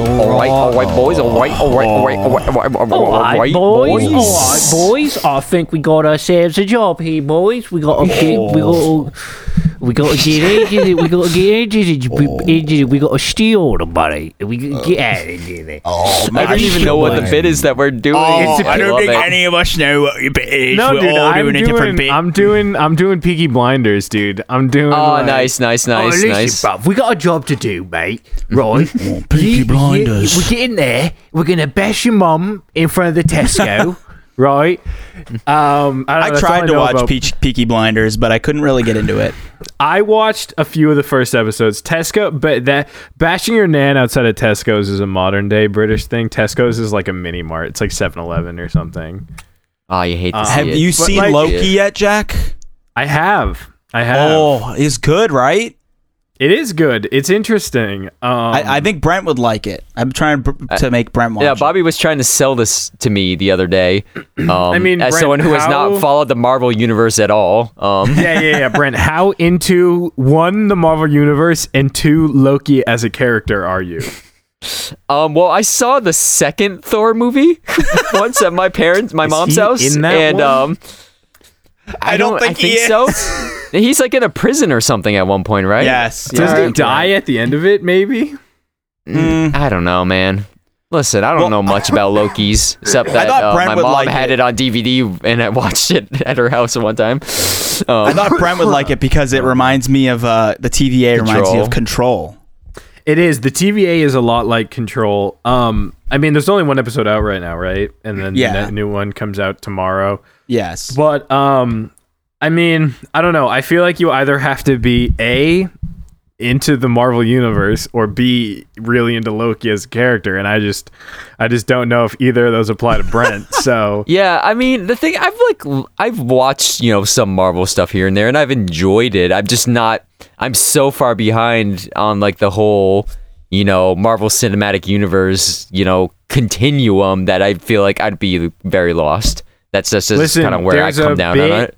All right, all right, all right, boys. All right, all right, all right, all right, all right, all right, All right, right, boys. All right, boys. I think we got ourselves a job here, boys. We got to get. We got. We got to get into. We got to get into it. We got to steal the money. We got to get out of there. Oh, I don't even know what the bit is that we're doing. Oh, I don't think it. any of us know what your bit is. No, We're dude, all I'm doing a different bit. I'm doing, I'm doing Peaky Blinders, dude. I'm doing. Oh, like- nice, nice, Oh, nice, listen, nice. bruv, we got a job to do, mate. Right? Peaky You- you- Blinders. we get in there. We're gonna bash your mum in front of the Tesco, right? Um, I, don't know, I that's all tried to know watch about- Peach, Peaky Blinders, but I couldn't really get into it. I watched a few of the first episodes. Tesco, but that bashing your nan outside of Tesco's is a modern day British thing. Tesco's is like a mini mart. It's like 7-Eleven or something. Oh, you hate to see Have it. you But, seen like- Loki yet, Jack? I have. I have. Oh, it's good, right? It is good. It's interesting. Um, I, I think Brent would like it. I'm trying to make Brent watch. Yeah, it. Bobby was trying to sell this to me the other day. Um, I mean, as Brent, someone who has not followed the Marvel universe at all. Um, yeah, yeah, yeah, Brent. How into one the Marvel universe and two Loki as a character are you? um, well, I saw the second Thor movie once at my parents, my mom's he house, in that and one? um, I don't think I think he is. so. He's like in a prison or something at one point, right? Yes. Doesn't yeah. he die at the end of it? Maybe. Mm. I don't know, man. Listen, I don't Well- know much about Loki's except that uh, my mom like had it. it. on DVD and I watched it at her house at one time. Um, I thought Brent would like it because it reminds me of uh, the TVA reminds me of Control. It is. The TVA is a lot like Control. Um, I mean, there's only one episode out right now, right? And then Yeah. the new one comes out tomorrow. Yes. But um, I mean, I don't know. I feel like you either have to be a into the Marvel universe or be really into Loki as a character, and I just, I just don't know if either of those apply to Brent. So Yeah, I mean the thing I've like I've watched you know some Marvel stuff here and there and I've enjoyed it. I'm just not. I'm so far behind on like the whole you know Marvel Cinematic Universe you know continuum that I feel like I'd be very lost. That's just, just kind of where I come down on it.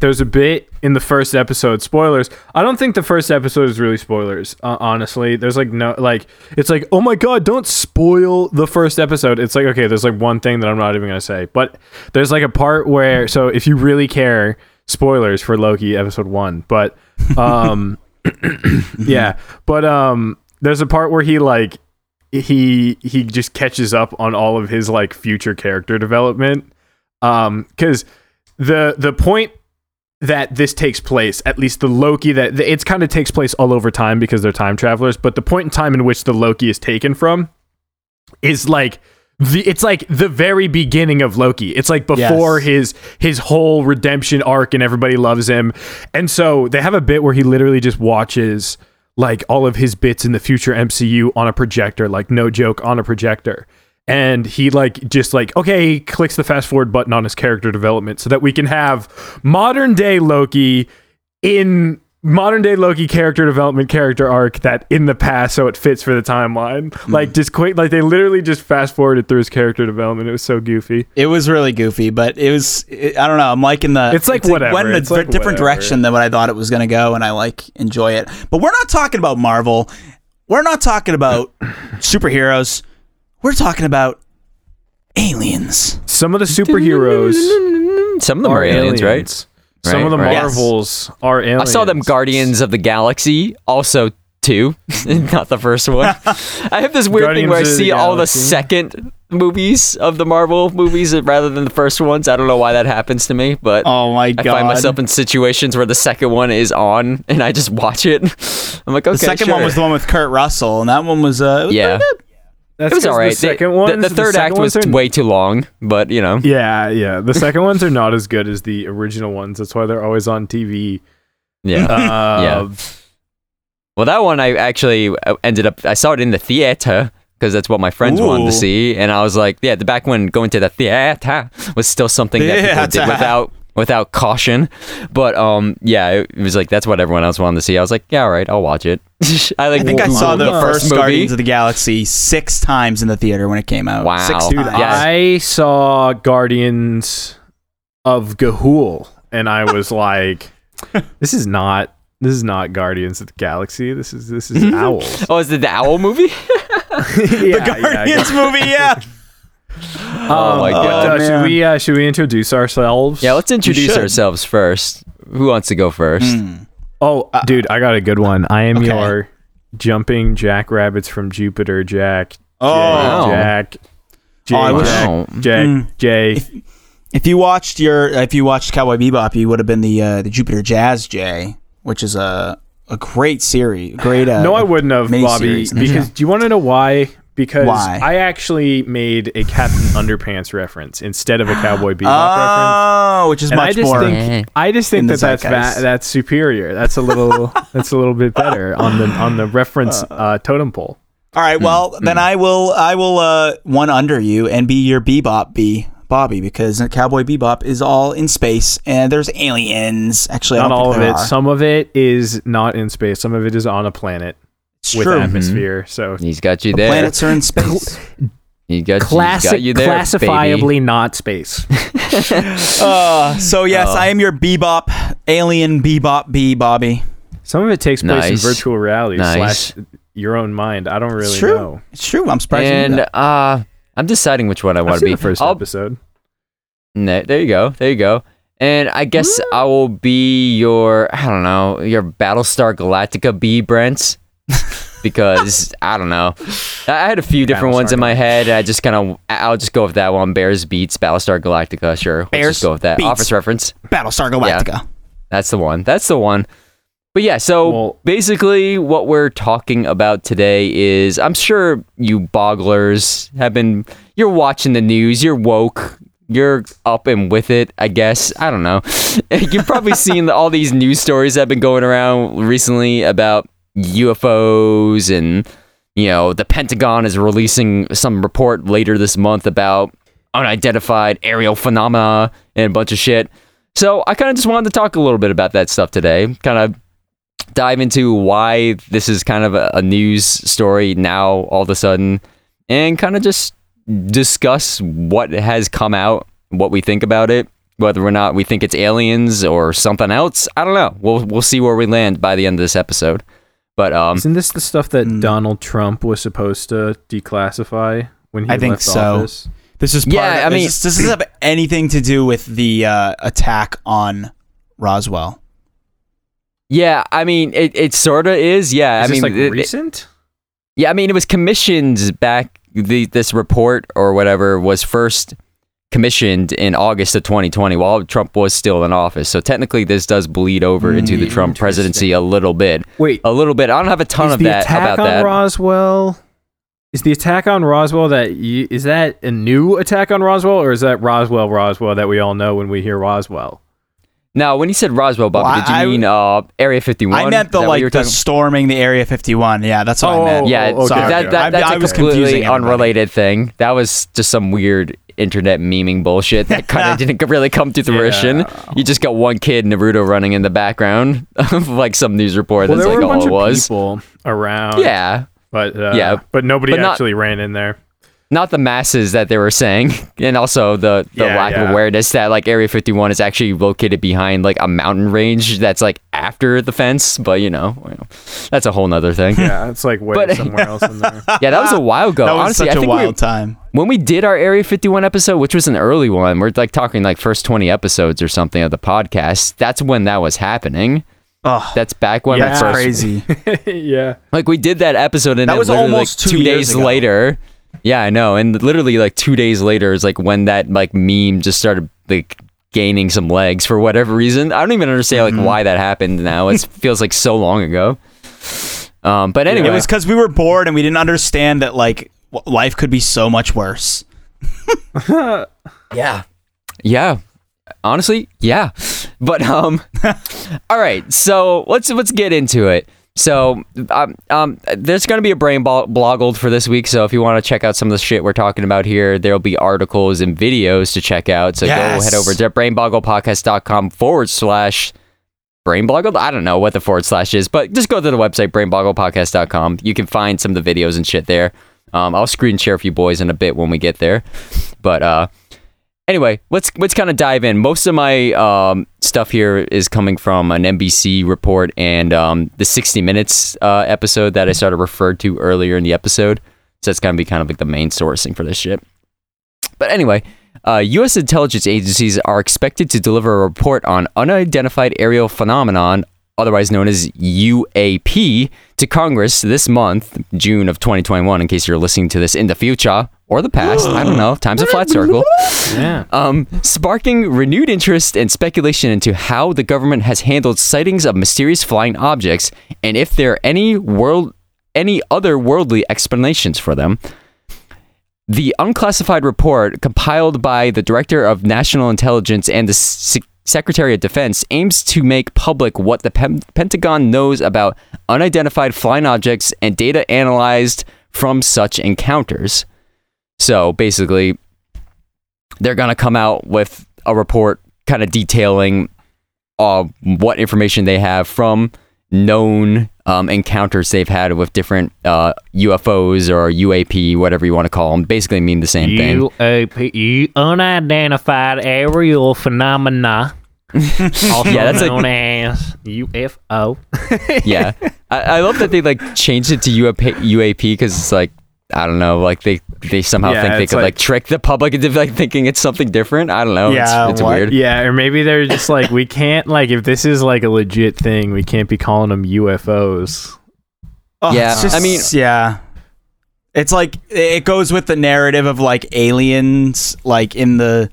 There's a bit in the first episode spoilers. I don't think the first episode is really spoilers uh, honestly. There's like no like it's like oh my god don't spoil the first episode. It's like okay there's like one thing that i'm not even gonna say. But there's like a part where so if you really care spoilers for loki episode one. But um yeah. But um there's a part where he like he he just catches up on all of his like future character development. Um because the the point that this takes place at least the loki that it's kind of takes place all over time because they're time travelers but the point in time in which the loki is taken from is like the it's like the very beginning of Loki. It's like before Yes. his his whole redemption arc and everybody loves him. And so they have a bit where he literally just watches like all of his bits in the future MCU on a projector, like no joke on a projector. And he like just like okay, he clicks the fast forward button on his character development so that we can have modern day Loki in modern day Loki character development character arc that in the past so it fits for the timeline. Hmm. Like just quick like they literally just fast forwarded through his character development. It was so goofy. It was really goofy, but it was it, I don't know. I'm liking the. It's like it whatever, went in a it's like different whatever. direction than what I thought it was going to go, and I like enjoy it. But we're not talking about Marvel. We're not talking about superheroes. We're talking about aliens. Some of the superheroes Some of them are, aliens, right? Some Right, of the right. Yes. Marvels are aliens. I saw them Guardians of the Galaxy also too, not the first one. I have this weird thing where I Guardians of the see all the second movies of the Marvel movies rather than the first ones. I don't know why that happens to me, but Oh my god, I find myself in situations where the second one is on and I just watch it. I'm like, okay, the second sure. one was the one with Kurt Russell, and that one was uh, it was yeah, pretty good. That's it was all right. The second the, one, the third act was way too long, but you know, Yeah, yeah. The second ones are not as good as the original ones. That's why they're always on TV. yeah. Uh, Yeah. Well, that one I actually uh, ended up. I saw it in the theater because that's what my friends wanted to see, and I was like, yeah, the back when going to the theater was still something that people did without without caution. But um, yeah, it, it was like that's what everyone else wanted to see. I was like, yeah, all right, I'll watch it. I like. I think I saw the first movie. Guardians of the Galaxy six times in the theater when it came out. Wow. Six Dude, times. Yes. I saw Guardians of Ga'Hoole, and I was like, "This is not. This is not Guardians of the Galaxy. This is this is Owls." Oh, is it the owl movie? the Guardians movie. Yeah. Oh my But, god. uh, should we uh, should we introduce ourselves? Yeah, let's introduce ourselves first. Who wants to go first? Oh, dude, I got a good one. I am okay. your jumping jackrabbits from Jupiter, Jack. Oh. Wow. Jack. J, Oh, I wish- Jack, Wow. Jack, Mm. J. If you watched your, if you watched Cowboy Bebop, you would have been the uh, the Jupiter Jazz J, which is a a great series. Great. Uh, No, I wouldn't have, Bobby. miniseries in the Because show. do you want to know why? Because Why? I actually made a Captain Underpants reference instead of a Cowboy Bebop reference. Oh, which is And I much just more. Think I just think that that's va- that's superior. That's a little that's a little bit better on the on the reference uh, totem pole. All right, well then I will I will uh, one under you and be your Bebop B Bobby because Cowboy Bebop is all in space and there's aliens. Actually, I Not don't all of it. are. Some of it is not in space. Some of it is on a planet It's with true. atmosphere. So He's got you The there. planets are in space. He got, he's Classic, got you there, classifiably baby. not space. uh, so yes, I am your Bebop alien Bebop bee Bobby. some of it takes place Nice. in virtual reality Nice. slash your own mind. I don't really It's true. know. It's true. I'm surprised. And that. uh, I'm deciding which one I want to seen be. the first I'll- episode. No, there you go. There you go. And I guess I will be your, I don't know, your Battlestar Galactica B, Brent. because I don't know. I had a few different ones in my head. I just kind of, I'll just go with that one. Bears beats Battlestar Galactica. Sure. Let's Bears just go with that. beats. Office reference. Battlestar Galactica. That's the one. That's the one. But yeah, so Well- basically what we're talking about today is I'm sure you bogglers have been you're watching the news, you're woke, you're up and with it, I guess. I don't know. You've probably seen all these news stories that have been going around recently about UFOs and you know, the Pentagon is releasing some report later this month about unidentified aerial phenomena and a bunch of shit. So I kind of just wanted to talk a little bit about that stuff today. Kind of dive into why this is kind of a, a news story now all of a sudden, and kind of just discuss what has come out, what we think about it, whether or not we think it's aliens or something else. I don't know. We'll we'll see where we land by the end of this episode. But um, Isn't this the stuff that Mm. Donald Trump was supposed to declassify when he I think left so. office? This is part Yeah, of, I mean- this, does this have anything to do with the uh, attack on Roswell? yeah, I mean, it, it sort of is. Yeah, Is I this mean, like it- it- recent? Yeah, I mean, it was commissioned back. The this report or whatever was first commissioned in August of 2020 while Trump was still in office. So technically, this does bleed over hmm, into the Trump presidency a little bit. Wait, A little bit. I don't have a ton of that attack about on that. Roswell? Is the attack on Roswell that you, is that a new attack on Roswell, or is that Roswell Roswell that we all know when we hear Roswell? Now, when you said Roswell, Bobby, Well, did you I- mean uh, Area 51? I meant the like you were the storming the Area 51. Yeah, that's what Oh, I meant. Yeah, okay, Sorry. that, that, that's I a was completely confusing everybody. unrelated thing. That was just some weird internet memeing bullshit that kind of didn't really come to fruition. Yeah. You just got one kid Naruto running in the background of like some news report. Well, that's there like were a all bunch it of was. people around. Yeah, but uh, Yeah, but nobody but not- actually ran in there. Not the masses that they were saying, and also the the Yeah, lack of awareness that like Area 51 is actually located behind like a mountain range that's like after the fence. But you know, you know, that's a whole nother thing. Yeah, it's like way But- somewhere else in there. Yeah, that was a while ago. that was Honestly, such I a think we- wild time. when we did our Area 51 episode, which was an early one, we're like talking like first 20 episodes or something of the podcast. That's when that was happening. Oh, That's back when that's first, crazy. yeah, like we did that episode and That then was almost like two two days ago. later. Yeah, I know. And literally like two days later is like when that like meme just started like gaining some legs for whatever reason. I don't even understand Mm-hmm. like why that happened now. It feels like so long ago. Um, but anyway, It was because we were bored and we didn't understand that like w- life could be so much worse. Yeah. Yeah. Honestly, yeah. But um all right, so let's let's get into it. So um, um there's going to be a brain ball- bloggled for this week, so if you want to check out some of the shit we're talking about here, there'll be articles and videos to check out. So Yes. go head over to brainboggledpodcast.com forward slash brainboggled. I don't know what the forward slash is, but just go to the website brainboggledpodcast.com. You can find some of the videos and shit there. Um, I'll screen share for you boys in a bit when we get there. But uh anyway, let's let's kind of dive in. Most of my um, stuff here is coming from an NBC report and um, the 60 Minutes uh, episode that I sort of referred to earlier in the episode. So that's gonna be kind of like the main sourcing for this shit. But anyway, uh, U.S. intelligence agencies are expected to deliver a report on unidentified aerial phenomenon, otherwise known as UAP, to Congress this month, June of 2021. In case you're listening to this in the future or the past, I don't know. Time's a flat circle. Yeah. Um, sparking renewed interest and speculation into how the government has handled sightings of mysterious flying objects and if there are any world any other worldly explanations for them. The unclassified report compiled by the Director of National Intelligence and the Se- Secretary of Defense aims to make public what the Pen- Pentagon knows about unidentified flying objects and data analyzed from such encounters. So basically, they're going to come out with a report kind of detailing uh, what information they have from known um, encounters they've had with different uh, UFOs or UAP, whatever you want to call them. Basically, mean the same thing. UAP, unidentified aerial phenomena. also Yeah, that's like- known as UFO. yeah, I, I love that they like changed it to UAP UAP because it's like I don't know, like they they somehow Yeah, think they could like, like- trick the public into like thinking it's something different. I don't know. Yeah, it's, it's weird. Yeah, or maybe they're just like, we can't, like, if this is like a legit thing, we can't be calling them UFOs. Oh, Yeah, just- I mean- yeah. It's like it goes with the narrative of like aliens, like in the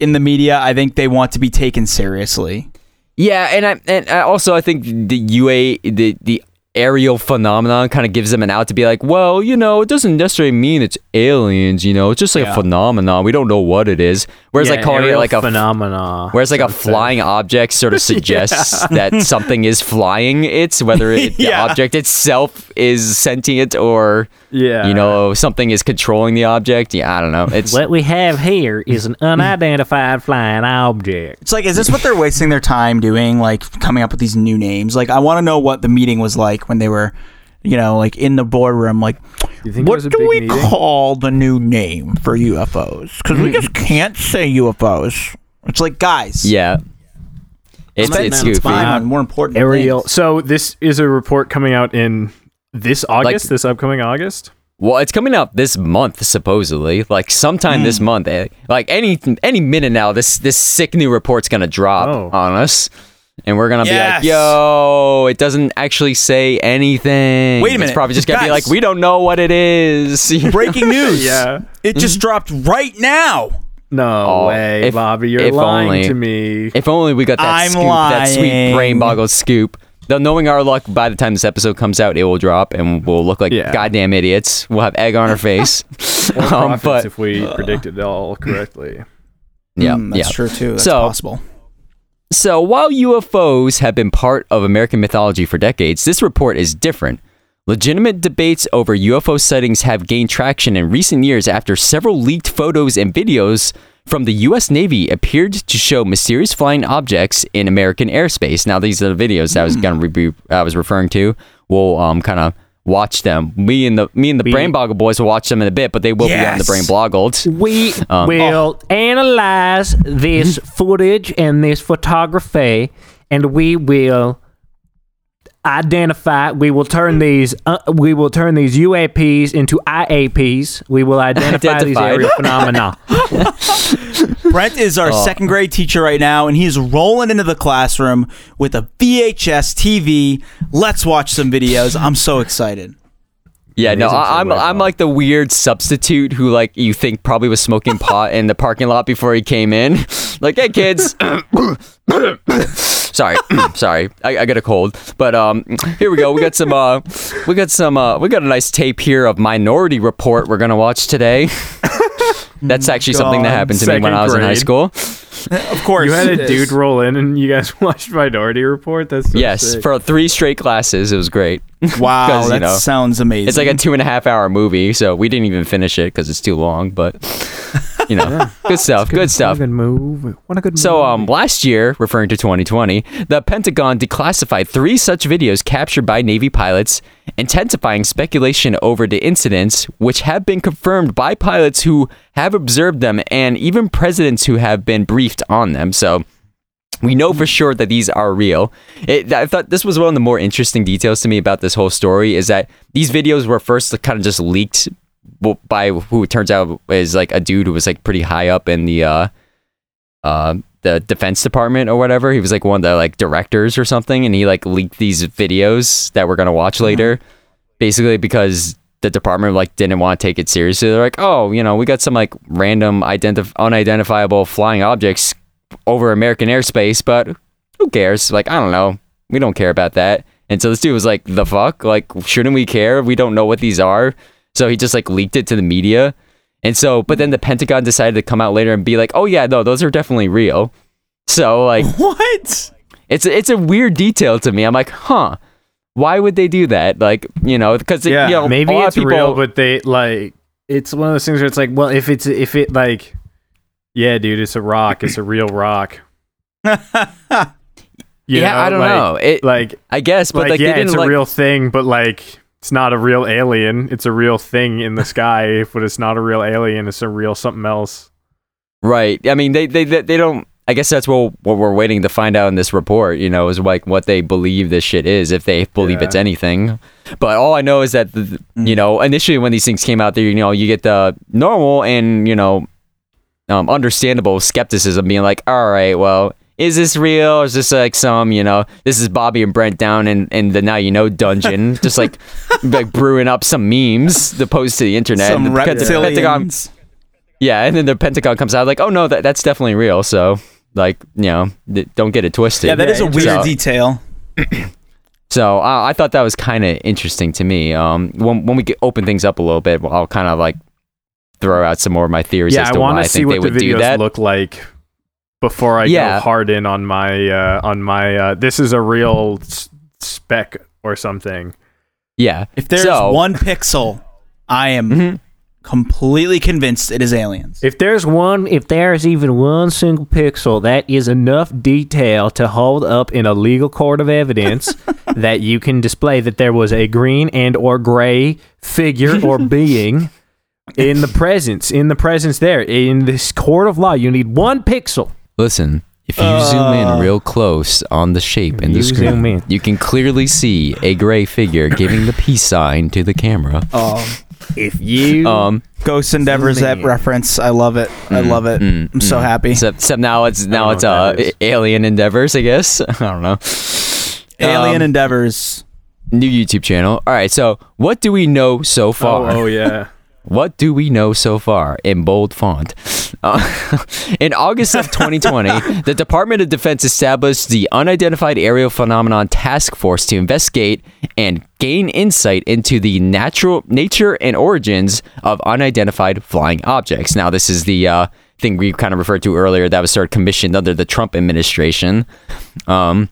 in the media. I think they want to be taken seriously. Yeah, and I and I also I think the UA the the aerial phenomenon kind of gives them an out to be like, well, you know, it doesn't necessarily mean it's aliens. You know, it's just like Yeah. a phenomenon. We don't know what it is. Whereas Yeah, like calling it like a phenomena. Whereas like a flying object sort of suggests that something is flying It's whether it, the object itself is sentient or Yeah. you know something is controlling the object. Yeah, I don't know. It's What we have here is an unidentified flying object. It's like, is this what they're wasting their time doing? Like coming up with these new names? Like, I want to know what the meeting was like when they were, you know, like in the boardroom. Like, You think it what do we meeting? call the new name for UFOs? Because we just can't say UFOs. It's like, guys, yeah. It's spend it's time goofy. on more important Aerial. things. So this is a report coming out in this August, Like- this upcoming August. Well, it's coming out this month supposedly, like sometime this month. eh, Like any any minute now, this this sick new report's gonna drop Oh. on us, and we're gonna Yes. be like, "Yo, it doesn't actually say anything." Wait a minute, It's minute. probably just gonna be like, "We don't know what it is." Breaking news. Yeah. It just dropped right now. No Oh, way, if- Bobby. You're if lying only. to me. If only we got that I'm scoop, that sweet brain boggled scoop. Though knowing our luck, by the time this episode comes out, it will drop, and we'll look like Yeah. goddamn idiots. We'll have egg on our face. Um, but if we predicted it all correctly. yeah, Mm, that's yeah. true too. That's So- possible. So, while UFOs have been part of American mythology for decades, this report is different. Legitimate debates over UFO sightings have gained traction in recent years after several leaked photos and videos from the U.S. Navy appeared to show mysterious flying objects in American airspace. Now, these are the videos I was going to be I was referring to. We'll um, kind of watch them. Me and the me and the Brain Boggle boys will watch them in a bit, but they will be on the Brain Boggled. We Um, will analyze this footage and this photography, and we will identify. We will turn these. Uh, we will turn these UAPs into IAPs. We will identify these Identified. area phenomena. Brent is our Oh. second grade teacher right now, and he's rolling into the classroom with a VHS TV. Let's watch some videos. I'm so excited. Yeah, no, I, I'm I'm like the weird substitute who like you think probably was smoking pot in the parking lot before he came in. Like, hey kids, sorry, sorry, I, I got a cold, but um, here we go. We got some uh, we got some uh, we got a nice tape here of Minority Report. We're gonna watch today. That's actually something that happened to me when I was in high school. Of course, You had a dude roll in and you guys watched Minority Report? That's so yes, sick. for three straight classes, it was great. Wow, 'Cause, you that know, sounds amazing. It's like a two and a half hour movie, so we didn't even finish it because it's too long. But you know, good stuff. Good stuff. Good move. What a good So, move. um, last year, referring to 2020, the Pentagon declassified three such videos captured by Navy pilots, intensifying speculation over the incidents, which have been confirmed by pilots who have observed them and even presidents who have been briefed on them. So, We know for sure that these are real. It, I thought this was one of the more interesting details to me about this whole story is that these videos were first kind of just leaked by who it turns out is like a dude who was like pretty high up in the uh, uh, the defense department or whatever. He was like one of the like directors or something, and he like leaked these videos that we're gonna watch later, basically because the department like didn't want to take it seriously. They're like, oh, you know, we got some like random identif- unidentifiable flying objects over American airspace, but who cares? Like, I don't know. We don't care about that. And so this dude was like, the fuck? Like, shouldn't we care? We don't know what these are. So he just like leaked it to the media. And so, but then the Pentagon decided to come out later and be like, oh yeah, no, those are definitely real. So like, What? it's a, it's a weird detail to me. I'm like, huh? Why would they do that? Like, you know, because yeah, you know, maybe it's people, real, but they like it's one of those things where it's like, well, if it's if it like, yeah, dude, it's a rock, it's a real rock. Yeah, I don't like, know. It, Like, I guess, but like, like, yeah, it's a real thing, but like, it's not a real alien. It's a real thing in the sky, but it's not a real alien. It's a real something else. Right. I mean, they they they, don't. I guess that's what what we're waiting to find out in this report. You know, is like what they believe this shit is, if they believe Yeah. it's anything. But all I know is that the, you know, initially when these things came out, there, you know, you get the normal and you know, um, understandable skepticism, being like, all right, well. Is this real? Or is this like some, you know, this is Bobby and Brent down in, in the now you know dungeon, just like like brewing up some memes to post to the internet. Some And the Pent- Pentagon, yeah, and then the Pentagon comes out like, oh no, that, that's definitely real. So like, you know, th- don't get it twisted. Yeah, that is a weird So, detail. so uh, I thought that was kind of interesting to me. Um, when when we get, open things up a little bit, I'll kind of like throw out some more of my theories yeah, as I to want why I to see think they what the would do videos that. look like before I Yeah. go hard in on my uh, on my. Uh, this is a real s- spec or something. yeah, If there's So- one pixel, I am Mhm. completely convinced it is aliens. If there's one, if there's even one single pixel, that is enough detail to hold up in a legal court of evidence that you can display that there was a green and or gray figure or being in the presence, in the presence there, in this court of law. You need one pixel. Listen, if you zoom in real close on the shape in the You screen, zoom in. you can clearly see a gray figure giving the peace sign to the camera. Oh, If you Um, Ghost Endeavors that reference. I love it. I love it. mm, I'm so mm. happy. except, except now it's now it's what uh alien endeavors, I guess. I don't know. Alien Um, Endeavors. new YouTube channel. All right, so what do we know so far? Oh, oh yeah. What do we know so far in bold font? Uh, in August of 2020, the Department of Defense established the Unidentified Aerial Phenomenon Task Force to investigate and gain insight into the natural nature and origins of unidentified flying objects. Now, this is the uh, thing we kind of referred to earlier that was sort of commissioned under the Trump administration. Um,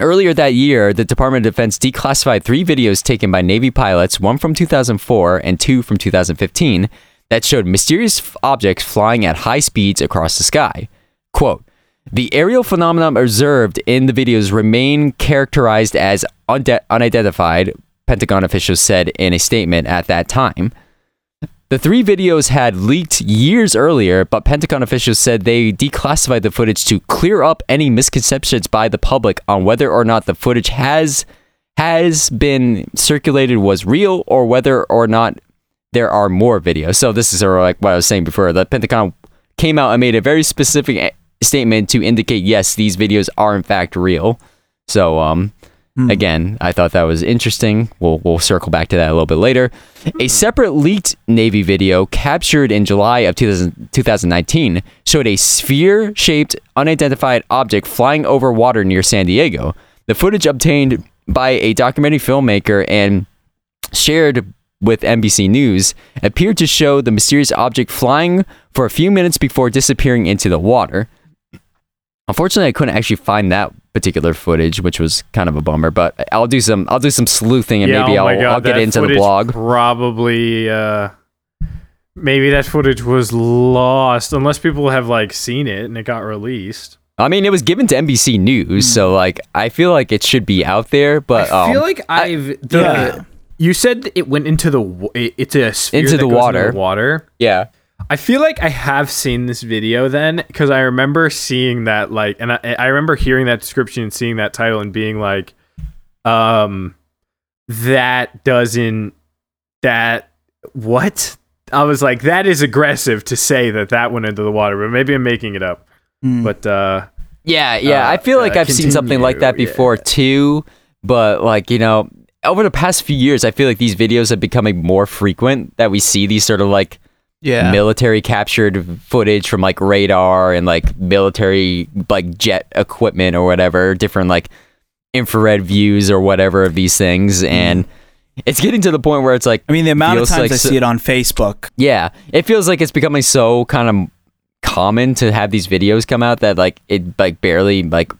Earlier that year, the Department of Defense declassified three videos taken by Navy pilots, one from 2004 and two from 2015, that showed mysterious objects flying at high speeds across the sky. Quote, the aerial phenomenon observed in the videos remain characterized as unde- unidentified, Pentagon officials said in a statement at that time. The three videos had leaked years earlier, but Pentagon officials said they declassified the footage to clear up any misconceptions by the public on whether or not the footage has has been circulated was real or whether or not there are more videos. So this is sort of like what I was saying before. The Pentagon came out and made a very specific eh, statement to indicate yes, these videos are in fact real. So um Hmm. again, I thought that was interesting. We'll we'll circle back to that a little bit later. A hmm. separate leaked Navy video captured in July of 2000, 2019 showed a sphere-shaped unidentified object flying over water near San Diego. The footage obtained by a documentary filmmaker and shared with NBC News appeared to show the mysterious object flying for a few minutes before disappearing into the water. Unfortunately, I couldn't actually find that particular footage, which was kind of a bummer. But I'll do some I'll do some sleuthing and yeah, maybe oh I'll, God, I'll get into the blog. Probably, uh, maybe that footage was lost unless people have like seen it and it got released. I mean, it was given to NBC News, Hmm. so like I feel like it should be out there. But I feel um, like I've the, yeah. you said it went into the it- it's a sphere Into that the goes water. Into the water. yeah, I feel like I have seen this video then because I remember seeing that like, and I, I remember hearing that description and seeing that title and being like, um, that doesn't that what I was like that is aggressive to say that that went into the water, but maybe I'm making it up. Hmm. But uh, Yeah, yeah. Uh, I feel like uh, I've seen something like that continue, before too, but like, you know, over the past few years, I feel like these videos have becoming more frequent that we see these sort of like Yeah. military captured footage from like radar and like military like jet equipment or whatever, different like infrared views or whatever of these things mm-hmm. and it's getting to the point where it's like I mean, the amount of times like I so- see it on Facebook. yeah, it feels like it's becoming so kind of common to have these videos come out that like it like barely like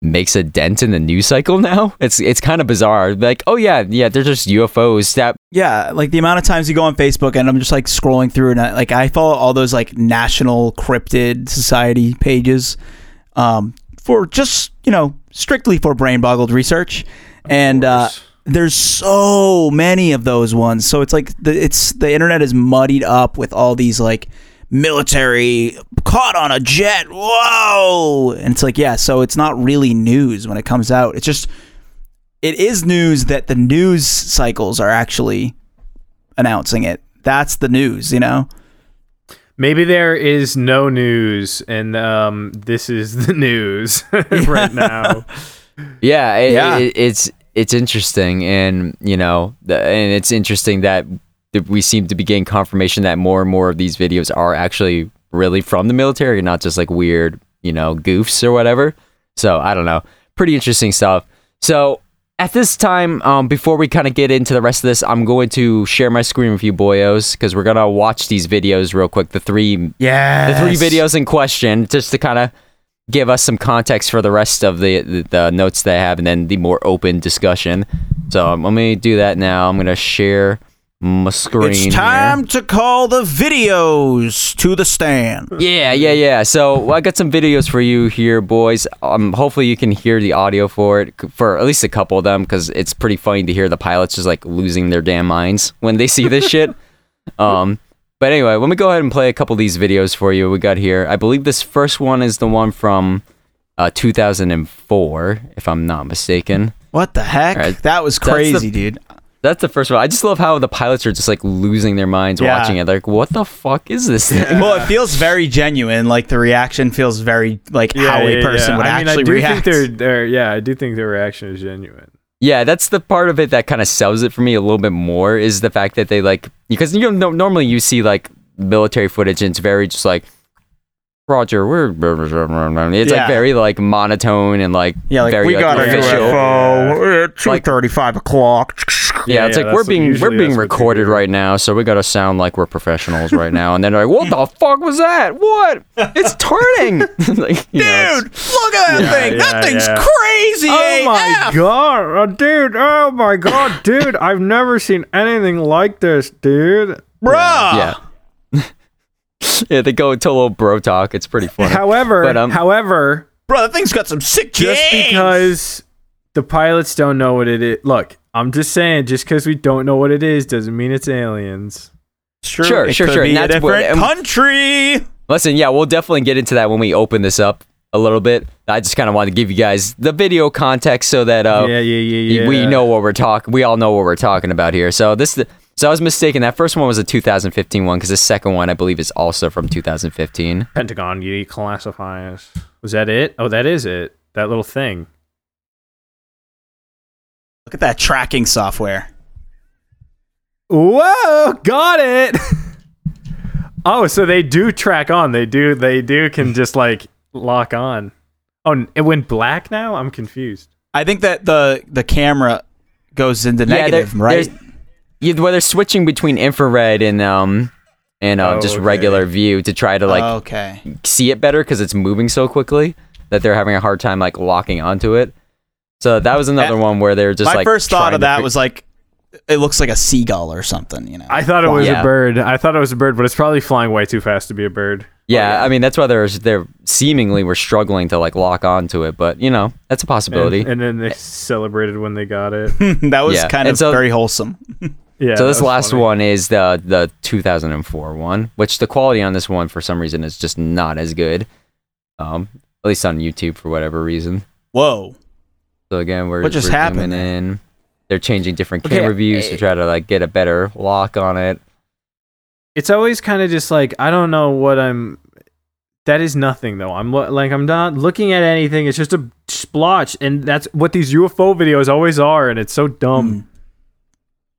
makes a dent in the news cycle now. It's it's kind of bizarre. Like, oh yeah, yeah, they're just UFOs that Yeah, like the amount of times you go on Facebook and I'm just like scrolling through and I, like I follow all those like National Cryptid Society pages um, for just you know strictly for brain boggled research, and uh, there's so many of those ones. So it's like the it's the internet is muddied up with all these like military caught on a jet. Whoa! And it's like yeah, so it's not really news when it comes out. It's just it is news that the news cycles are actually announcing it. That's the news, you know. maybe there is no news, and um, this is the news right now. Yeah, it, Yeah. It, it's it's interesting, and you know, the, and it's interesting that th- we seem to be getting confirmation that more and more of these videos are actually really from the military, and not just like weird, you know, goofs or whatever. So I don't know, pretty interesting stuff. So at this time, um, before we kind of get into the rest of this, I'm going to share my screen with you, boyos, because we're gonna watch these videos real quick. The three Yeah. the three videos in question, just to kind of give us some context for the rest of the, the the notes that I have, and then the more open discussion. So um, let me do that now. I'm gonna share It's here. time to call the videos to the stand. Yeah, yeah, yeah. So I got some videos for you here, boys. Um, hopefully you can hear the audio for it, for at least a couple of them, because it's pretty funny to hear the pilots just like losing their damn minds when they see this shit. Um, but anyway, let me go ahead and play a couple of these videos for you. We got here. I believe this first one is the one from uh, 2004, if I'm not mistaken. What the heck? Right. That was That's the- crazy, dude. That's the first one. I just love how the pilots are just like losing their minds Yeah. watching it. They're like, what the fuck is this thing? Well, it feels very genuine. Like the reaction feels very like how a person would I mean, actually I do react. think they're, they're yeah, I do think their reaction is genuine. Yeah, that's the part of it that kind of sells it for me a little bit more is the fact that they like because you know normally you see like military footage and it's very just like Roger, we're it's Yeah. like very like monotone and like yeah, like very we like, got a official. UFO at two Like- thirty-five o'clock. Yeah, Yeah, it's yeah, like we're that's being we're usually being that's what they recorded do. right now, so we gotta sound like we're professionals right now. And then they're like, "What the fuck was that? What? It's turning, like, you know, it's- Dude, look at that Yeah, thing. yeah, that thing's yeah. crazy. Oh my god, uh, dude! Oh my god, dude! I've never seen anything like this, dude. Bruh. yeah, yeah. They go into a little bro talk. It's pretty funny. However, But, um, however, Bro, that thing's got some sick just games. because the pilots don't know what it is, look, I'm just saying, just because we don't know what it is, doesn't mean it's aliens. It's true. Sure, it sure, could sure. Be And a that's what- different and- country. Listen, yeah, we'll definitely get into that when we open this up a little bit. I just kind of wanted to give you guys the video context so that uh, yeah, yeah, yeah, yeah. we know what we're talking. We all know what we're talking about here. So this, so I was mistaken. That first one was a 2015 one because the second one I believe is also from 2015. Pentagon declassifies. Was that it? Oh, that is it. That little thing. Look at that tracking software. Whoa, got it. oh, so they do track on. They do. They do can just like lock on. Oh, it went black now. I'm confused. I think that the the camera goes into Yeah, negative, there- right? There's- Yeah, where they're switching between infrared and um and uh, Oh, just okay. regular view to try to like okay. see it better because it's moving so quickly that they're having a hard time like locking onto it. So that was another one where they're just My like first thought of that fi- was like, it looks like a seagull or something. You know. I thought it was Yeah. a bird. I thought it was a bird, but it's probably flying way too fast to be a bird. yeah, I mean that's why they're they're seemingly were struggling to like lock onto it, but you know that's a And, possibility. and then they celebrated when they got it. that was Yeah, kind and of so- very wholesome. Yeah. so this last funny. one is the the 2004 one, which the quality on this one for some reason is just not as good. Um, at least on YouTube for whatever reason. Whoa. So again, we're What just we're happened zooming in. They're changing different Okay, camera views eh, to try to like get a better lock on it. It's always kind of just like I don't know what I'm. That is nothing though. I'm lo- like I'm not looking at anything. It's just a splotch, and that's what these UFO videos always are, and it's so dumb.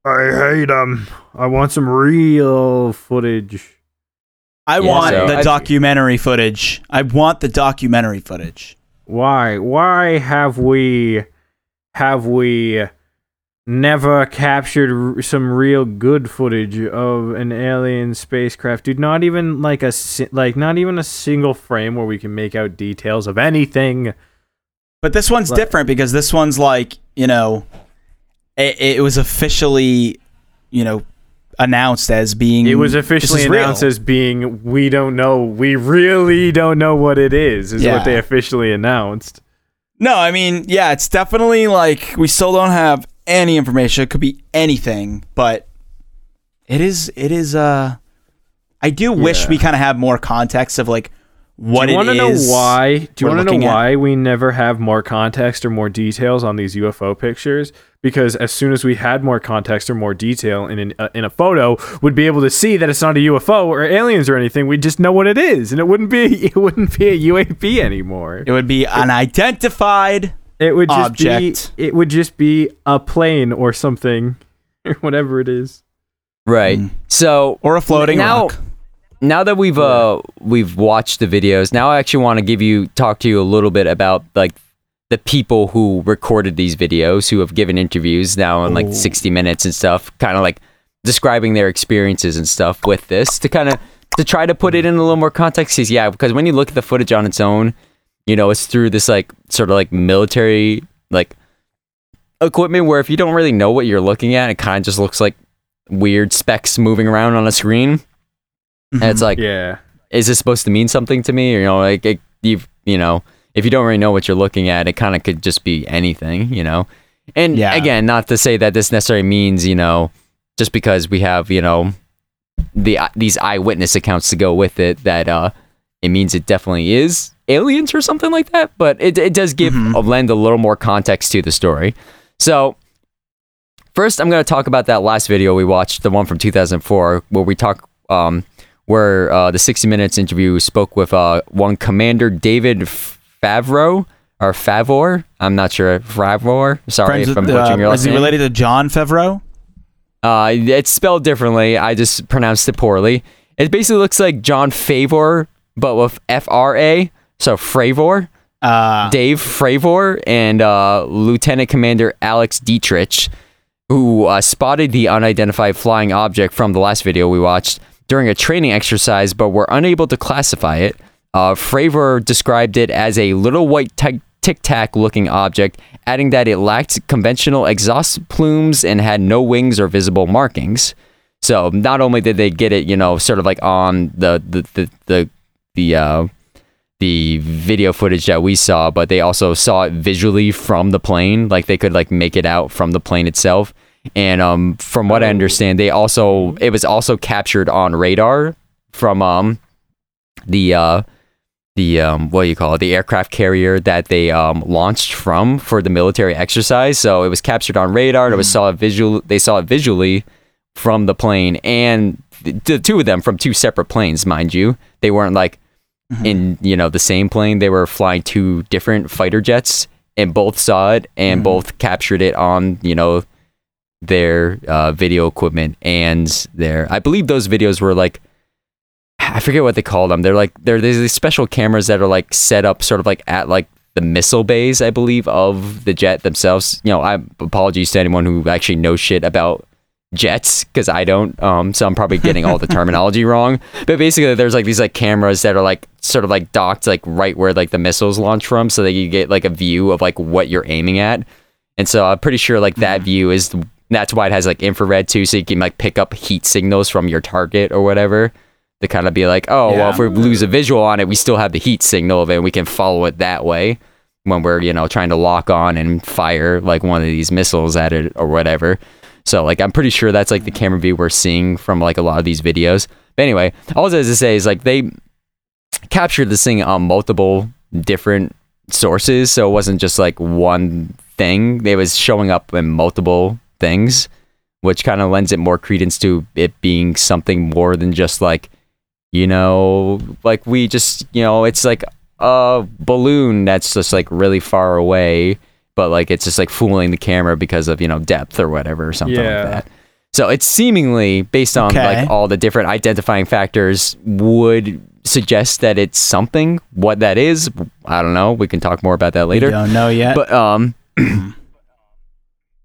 I hate them. I want some real footage. I Yeah, want so the I- documentary footage. I want the documentary footage. Why? Why have we have we never captured r- some real good footage of an alien spacecraft? Dude, not even like a si- like not even a single frame where we can make out details of anything. But this one's Like- different because this one's like, you know, it, it was officially, you know, announced as being. It was officially is real. announced as being we don't know. We really don't know what it is. Is Yeah. what they officially announced. No, I mean, yeah, it's definitely like we still don't have any information. It could be anything, but it is. It is. Uh, I do wish Yeah. we kind of have more context of like what Do you want to know why? Do you we're want to know looking at. why we never have more context or more details on these UFO pictures? Because as soon as we had more context or more detail in an, uh, in a photo, we'd be able to see that it's not a UFO or aliens or anything. We'd just know what it is, and it wouldn't be it wouldn't be a UAP anymore. It would be unidentified. It would just Object. be it would just be a plane or something, or whatever it is. Right. Mm. So Or a floating now, rock. Now that we've uh we've watched the videos, now I actually want to give you talk to you a little bit about like the people who recorded these videos, who have given interviews now in like 60 minutes and stuff, kind of like describing their experiences and stuff with this to kind of to try to put it in a little more context. 'cause, yeah, because when you look at the footage on its own, you know, it's through this like sort of like military like equipment where if you don't really know what you're looking at, it kind of just looks like weird specks moving around on a screen. And it's like, Yeah, is this supposed to mean something to me? Or, you know, like it, you, you know, if you don't really know what you're looking at, it kind of could just be anything, you know. And Yeah. again, not to say that this necessarily means, you know, just because we have, you know, the these eyewitness accounts to go with it, that uh, it means it definitely is aliens or something like that. But it it does give Mhm. a lend a little more context to the story. So first, I'm going to talk about that last video we watched, the one from 2004, where we talk, um, where uh, the 60 Minutes interview spoke with uh, one Commander David Favreau or Favor. I'm not sure. Favor. Sorry Friends if I'm with, butchering your uh, last is he name. related to Jon Favreau? Uh, it's spelled differently. I just pronounced it poorly. It basically looks like John Favor, but with F R A. So Fravor. Uh, Dave Fravor and uh, Lieutenant Commander Alex Dietrich, who uh, spotted the unidentified flying object from the last video we watched during a training exercise, but were unable to classify it. Uh, Fravor described it as a little white tic tac looking object, adding that it lacked conventional exhaust plumes and had no wings or visible markings. So not only did they get it, you know, sort of like on the the the the, the uh, the video footage that we saw, but they also saw it visually from the plane. Like they could like make it out from the plane itself. And um, from what I understand, they also it was also captured on radar from um the uh the um what do you call it the aircraft carrier that they um launched from for the military exercise. So it was captured on radar. and It was saw it visual. They saw it visually from the plane and the, the two of them from two separate planes, mind you. They weren't like in you know the same plane they were flying two different fighter jets and both saw it and both captured it on you know their uh, video equipment and their i believe those videos were like i forget what they call them they're like they're there's these special cameras that are like set up sort of like at like the missile bays i believe of the jet themselves you know i apologies to anyone who actually knows shit about jets because I don't. Um, so I'm probably getting all the terminology wrong. But basically, there's like these like cameras that are like sort of like docked like right where like the missiles launch from, so that you get like a view of like what you're aiming at. And so I'm pretty sure like that view is that's why it has like infrared too, so you can like pick up heat signals from your target or whatever. To kind of be like, oh well, if we lose a visual on it, we still have the heat signal of it, and we can follow it that way when we're you know trying to lock on and fire like one of these missiles at it or whatever. So like I'm pretty sure that's like the camera view we're seeing from like a lot of these videos. But anyway, all I was to say is like they captured this thing on multiple different sources, so it wasn't just like one thing. It was showing up in multiple things, which kind of lends it more credence to it being something more than just like, you know, like we just, you know, it's like a balloon that's just like really far away, but like it's just like fooling the camera because of, you know, depth or whatever or something Yeah. like that. So it's seemingly based on Okay. like all the different identifying factors would suggest that it's something. What that is, I don't know. We can talk more about that We later. don't know yet. But um,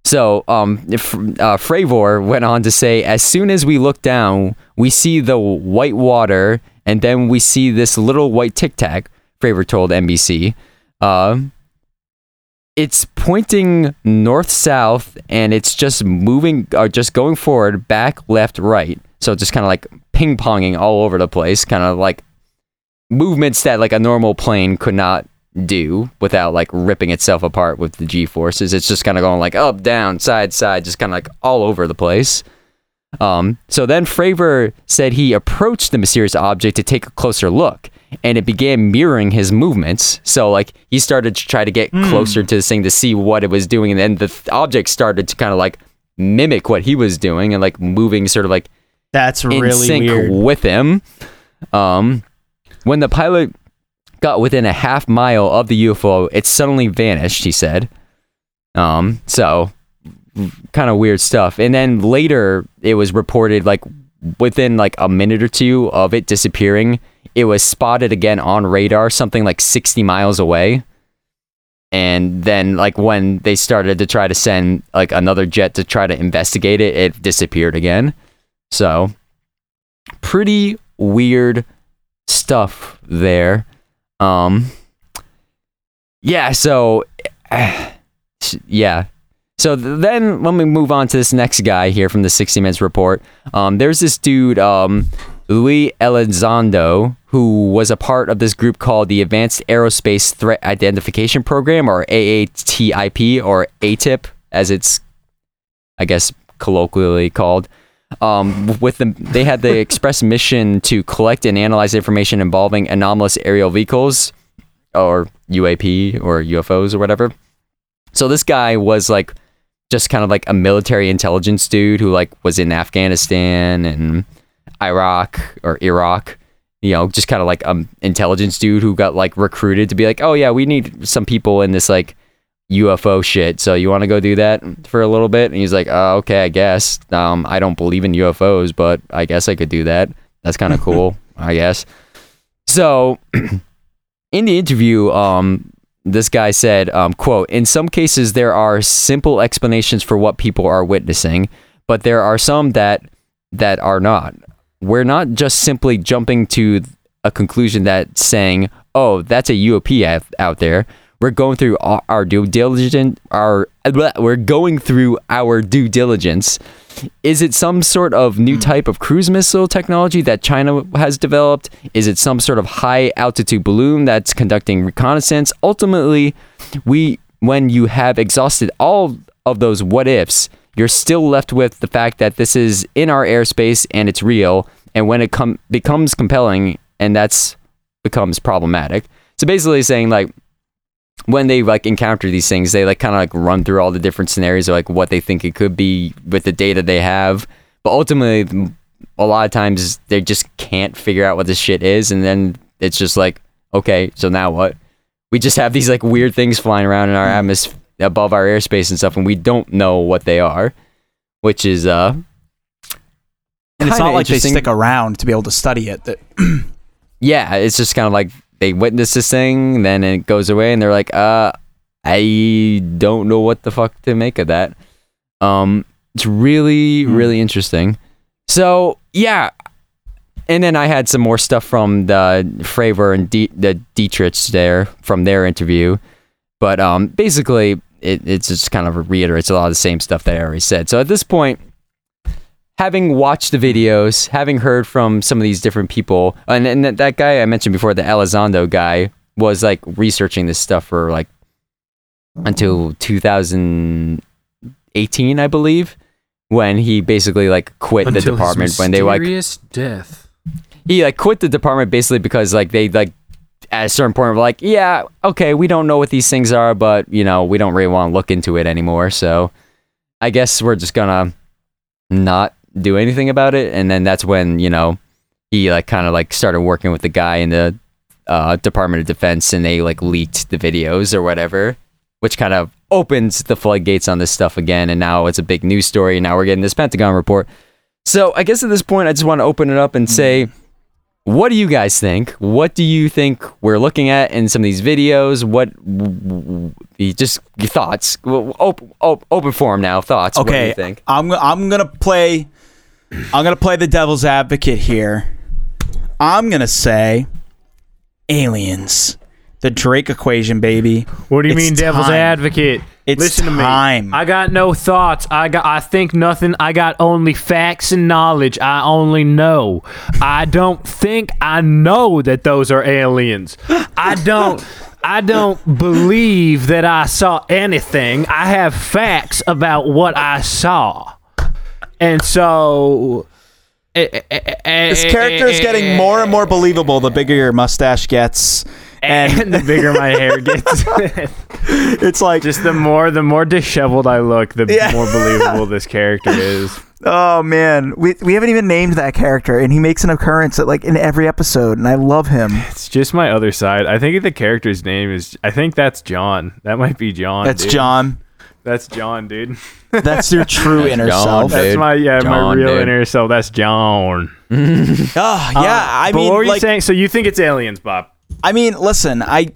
so um, if, uh, Fravor went on to say, as soon as we look down, we see the white water, and then we see this little white tic tac. Fravor told NBC. Um, it's pointing north south, and it's just moving, or just going forward, back, left, right. So just kind of like ping ponging all over the place, kind of like movements that like a normal plane could not do without like ripping itself apart with the g forces. It's just kind of going like up, down, side, side, just kind of like all over the place. Um, so then Fravor said he approached the mysterious object to take a closer look, and it began mirroring his movements. So like he started to try to get closer to this thing to see what it was doing, and then the th- object started to kind of like mimic what he was doing and like moving sort of like That's really sync weird. with him. Um, when the pilot got within a half mile of the UFO, it suddenly vanished. He said. Um, so kind of weird stuff. And then later, it was reported like within like a minute or two of it disappearing, it was spotted again on radar, something like sixty miles away. And then, like when they started to try to send like another jet to try to investigate it, it disappeared again. So, pretty weird stuff there. Um, yeah. So, yeah. So then, let me move on to this next guy here from the 60 Minutes report. Um, there's this dude, um, Louis Elizondo, who was a part of this group called the Advanced Aerospace Threat Identification Program, or AATIP, or ATIP, as it's, I guess, colloquially called. Um, with them, they had the express mission to collect and analyze information involving anomalous aerial vehicles, or UAP, or UFOs, or whatever. So this guy was like just kind of like a military intelligence dude who like was in Afghanistan and Iraq or Iraq. You know, just kind of like um intelligence dude who got like recruited to be like, oh yeah, we need some people in this like UFO shit. So you want to go do that for a little bit? And he's like, uh, okay, I guess. Um, I don't believe in UFOs, but I guess I could do that. That's kind of cool, I guess. So in the interview, um, this guy said, um, quote, in some cases there are simple explanations for what people are witnessing, but there are some that that are not. We're not just simply jumping to a conclusion that saying, oh, that's a UAP out there. We're going through our, due diligence. Our we're going through our due diligence. Is it some sort of new hmm. type of cruise missile technology that China has developed? Is it some sort of high altitude balloon that's conducting reconnaissance? Ultimately, we when you have exhausted all of those what ifs, you're still left with the fact that this is in our airspace and it's real. And when it com- becomes compelling, and that's becomes problematic. So basically, saying like when they like encounter these things, they like kind of like run through all the different scenarios of like what they think it could be with the data they have. But ultimately, a lot of times they just can't figure out what this shit is, and then it's just like, okay, so now what? We just have these like weird things flying around in our atmosphere above our airspace and stuff, and we don't know what they are, which is uh. and it's not like they stick around to be able to study it. That yeah, it's just kind of like they witness this thing, then it goes away, and they're like, uh, I don't know what the fuck to make of that. Um, it's really, really interesting. So yeah, and then I had some more stuff from the Fravor and D- the Dietrich there from their interview, but um, basically it it's just kind of reiterates a lot of the same stuff that I already said. So at this point, having watched the videos, having heard from some of these different people, and, and that, that guy I mentioned before, the Elizondo guy, was like researching this stuff for like until 2018, I believe. when he basically like quit the Until his department when they like mysterious when they like quit the department when they like death. he like quit the department basically because like they like at a certain point were like yeah okay we don't know what these things are but you know we don't really want to look into it anymore so i guess we're just gonna not do anything about it and then that's when you know he like kind of like started working with the guy in the uh, department of defense and they like leaked the videos or whatever which kind of opens the floodgates on this stuff again and now it's a big news story and now we're getting this pentagon report so i guess at this point i just want to open it up and say what do you guys think? What do you think we're looking at in some of these videos? What w- w- w- just your thoughts? Open, open forum now. Thoughts. What do Okay, you think? I'm I'm gonna play. I'm gonna play the devil's advocate here. I'm gonna say aliens, the Drake equation, baby. What do you It's mean, devil's time. advocate? It's Listen time. to me. I got no thoughts. I got. I think nothing. I got only facts and knowledge. I only know. I don't think I know that those are aliens. I don't. I don't believe that I saw anything. I have facts about what I saw, and so. eh, eh, eh, eh This character is getting more and more believable the bigger your mustache gets, and and the bigger my hair gets. it's like Just the more the more disheveled I look, the Yeah. more believable this character is. Oh man, we we haven't even named that character, and he makes an occurrence at like in every episode, and I love him. It's just my other side. I think the character's name is. I think that's John. That might be John. That's dude. John. That's John, dude. That's your true inner John, self. dude. That's my yeah, my real dude. inner self. That's John. Oh yeah, uh, I but mean, what were you like, saying? So you think it's aliens, Bob? I mean, listen, I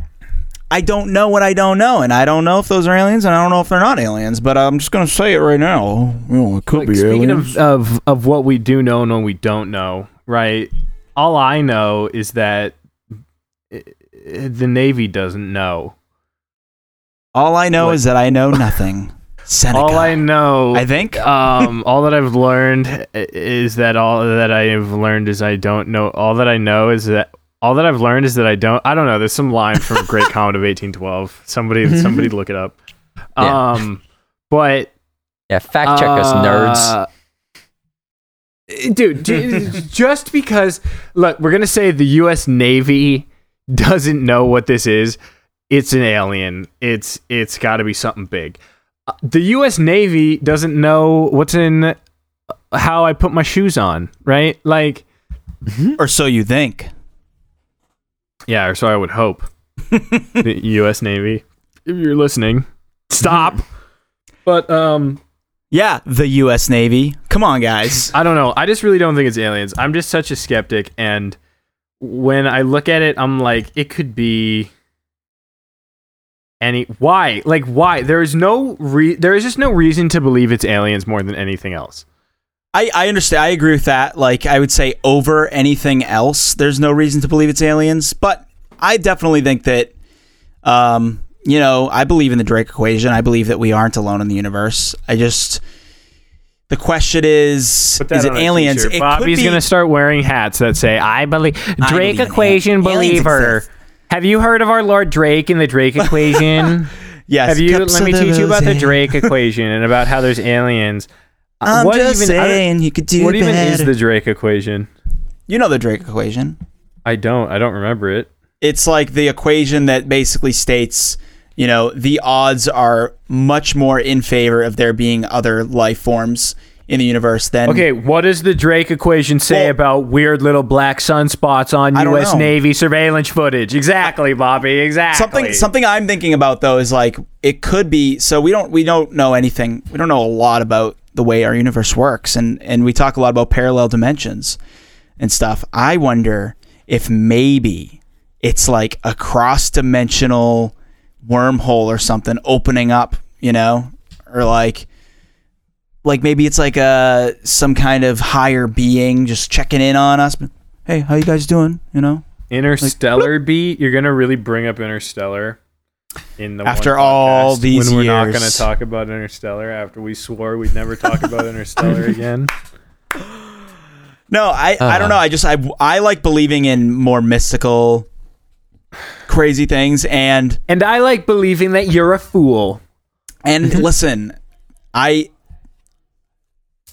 I don't know what I don't know, and I don't know if those are aliens, and I don't know if they're not aliens. But I'm just gonna say it right now. You know, it could Like, be speaking aliens. of, of of what we do know and what we don't know, right? All I know is that the Navy doesn't know. All I know what- is that I know nothing. Seneca. All I know, I think. um, all that I've learned is that all that I have learned is I don't know. All that I know is that all that I've learned is that I don't. I don't know. There's some line from Great Comet of 1812. Somebody, somebody, look it up. Yeah. Um, but Yeah, fact check us, nerds. uh, dude. just because, look, we're gonna say the U.S. Navy doesn't know what this is. It's an alien. It's it's got to be something big. Uh, The U.S. Navy doesn't know what's in uh, how I put my shoes on, right? Like, or so you think. yeah, or so I would hope. the U.S. Navy, if you're listening, stop. but um, Yeah, the U.S. Navy. Come on, guys. I don't know. I just really don't think it's aliens. I'm just such a skeptic, and when I look at it, I'm like, it could be any. Why? Like, why? There is no re. There is just no reason to believe it's aliens more than anything else. I, I understand. I agree with that. Like, I would say over anything else, there's no reason to believe it's aliens. But I definitely think that, um, you know, I believe in the Drake equation. I believe that we aren't alone in the universe. I just, the question is, Is it aliens? t-shirt. It Bobby's could be, gonna start wearing hats that say "I believe." I Drake believe equation believer. Have you heard of our Lord Drake and the Drake equation? Yes. Have you? Let me teach you about the Drake equation and about how there's aliens. I'm what just even, saying you could do what even is the Drake equation? You know the Drake equation. I don't. I don't remember it. It's like the equation that basically states, you know, the odds are much more in favor of there being other life forms in the universe then Okay, what does the Drake equation say Well- about weird little black sunspots on U.S. Navy surveillance footage? Exactly, Bobby. Exactly. something something I'm thinking about though is like it could be so we don't we don't know anything we don't know a lot about the way our universe works and and we talk a lot about parallel dimensions and stuff. I wonder if maybe it's like a cross dimensional wormhole or something opening up, you know, or like like maybe it's like a some kind of higher being just checking in on us. Hey, how you guys doing? You know, Interstellar beat. You're gonna really bring up Interstellar in the After one all podcast these when we're not gonna talk about Interstellar after we swore we'd never talk about Interstellar again. No, I, I Uh-huh. don't know. I just I I like believing in more mystical, crazy things. And And I like believing that you're a fool. and listen, I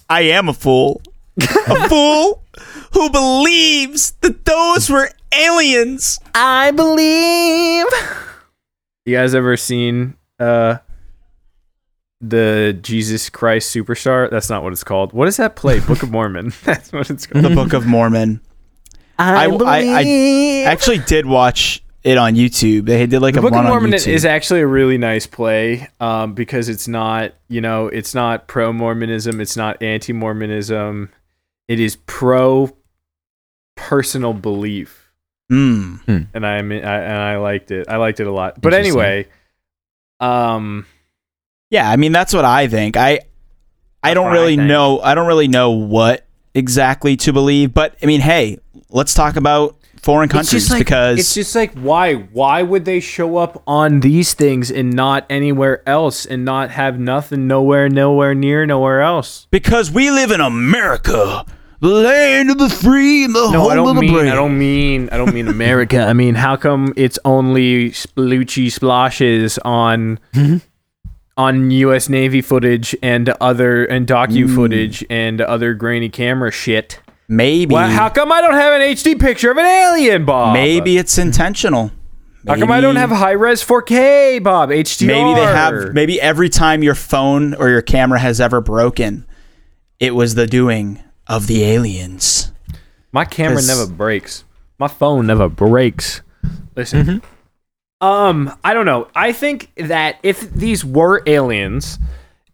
I am a fool. a fool who believes that those were aliens. I believe. You guys ever seen uh the Jesus Christ Superstar? That's not what it's called. What is that play? Book of Mormon. That's what it's called. The Book of Mormon. I, I- I- I actually did watch it on YouTube. They did like The a Book run of on Mormon YouTube. is actually a really nice play um, because it's not, you know, it's not pro Mormonism, it's not anti Mormonism, it is pro personal belief, Mm. and I, mean, I and I liked it. I liked it a lot. But anyway, um, Yeah, I mean that's what I think. I I don't what I really know. I don't really know what exactly to believe, but I mean, hey, let's talk about foreign countries because it's just like why why would they show up on these things and not anywhere else and not have nothing nowhere nowhere near nowhere else? because we live in America, the land of the free and the no home i of don't the mean brave. i don't mean i don't mean america. I mean how come it's only sploochy splashes on mm-hmm. on us navy footage and other and docu mm. footage and other grainy camera shit Maybe Why, how come i don't have an hd picture of an alien bob maybe it's intentional. how come i don't have high res 4k bob hdr Maybe they have. Maybe every time your phone or your camera has ever broken, it was the doing of the aliens. My camera never breaks. My phone never breaks. Listen. Um, I don't know. I think that if these were aliens,